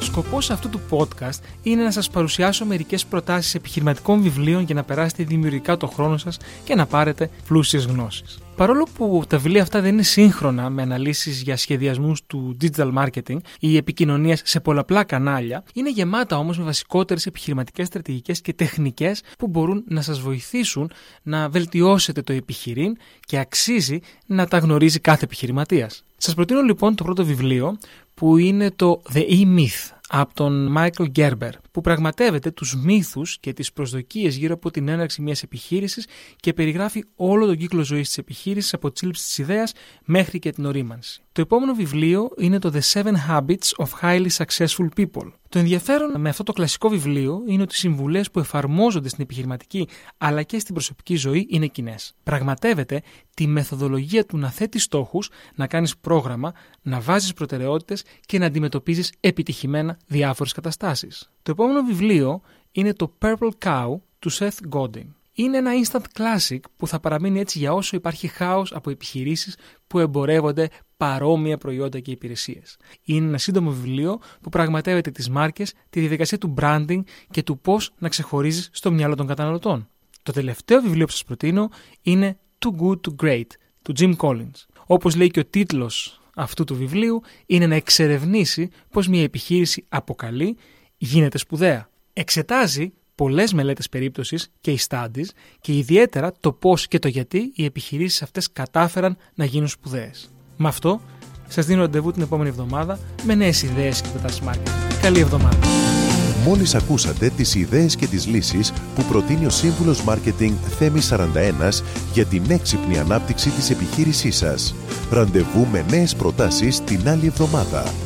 Σκοπός αυτού του podcast είναι να σας παρουσιάσω μερικές προτάσεις επιχειρηματικών βιβλίων για να περάσετε δημιουργικά το χρόνο σας και να πάρετε πλούσιες γνώσεις. Παρόλο που τα βιβλία αυτά δεν είναι σύγχρονα με αναλύσεις για σχεδιασμούς του digital marketing ή επικοινωνίας σε πολλαπλά κανάλια, είναι γεμάτα όμως με βασικότερες επιχειρηματικές στρατηγικές και τεχνικές που μπορούν να σας βοηθήσουν να βελτιώσετε το επιχειρήν και αξίζει να τα γνωρίζει κάθε επιχειρηματίας. Σας προτείνω λοιπόν το πρώτο βιβλίο που είναι το The E-Myth από τον Michael Gerber, που πραγματεύεται τους μύθους και τις προσδοκίες γύρω από την έναρξη μιας επιχείρησης και περιγράφει όλο τον κύκλο ζωής της επιχείρησης από τη σύλληψη της ιδέας μέχρι και την ορίμανση. Το επόμενο βιβλίο είναι το The Seven Habits of Highly Successful People. Το ενδιαφέρον με αυτό το κλασικό βιβλίο είναι ότι οι συμβουλές που εφαρμόζονται στην επιχειρηματική αλλά και στην προσωπική ζωή είναι κοινές. Πραγματεύεται τη μεθοδολογία του να θέτεις στόχους, να κάνεις πρόγραμμα, να βάζεις προτεραιότητες και να αντιμετωπίζεις επιτυχημένα διάφορες καταστάσεις. Το επόμενο βιβλίο είναι το Purple Cow του Seth Godin είναι ένα instant classic που θα παραμείνει έτσι για όσο υπάρχει χάος από επιχειρήσεις που εμπορεύονται παρόμοια προϊόντα και υπηρεσίες. Είναι ένα σύντομο βιβλίο που πραγματεύεται τις μάρκες, τη διαδικασία του branding και του πώς να ξεχωρίζεις στο μυαλό των καταναλωτών. Το τελευταίο βιβλίο που σας προτείνω είναι Too Good to Great του Jim Collins. Όπως λέει και ο τίτλος αυτού του βιβλίου, είναι να εξερευνήσει πώς μια επιχείρηση αποκαλεί γίνεται σπουδαία. Εξετάζει πολλές μελέτες περίπτωσης και οι studies και ιδιαίτερα το πώς και το γιατί οι επιχειρήσεις αυτές κατάφεραν να γίνουν σπουδαίες. Με αυτό, σας δίνω ραντεβού την επόμενη εβδομάδα με νέες ιδέες και προτάσεις marketing. Καλή εβδομάδα. Μόλις ακούσατε τις ιδέες και τις λύσεις που προτείνει ο Σύμβουλος Μάρκετινγκ Θέμης 41 για την έξυπνη ανάπτυξη της επιχείρησής σας. Ραντεβού με νέες προτάσεις την άλλη εβδομάδα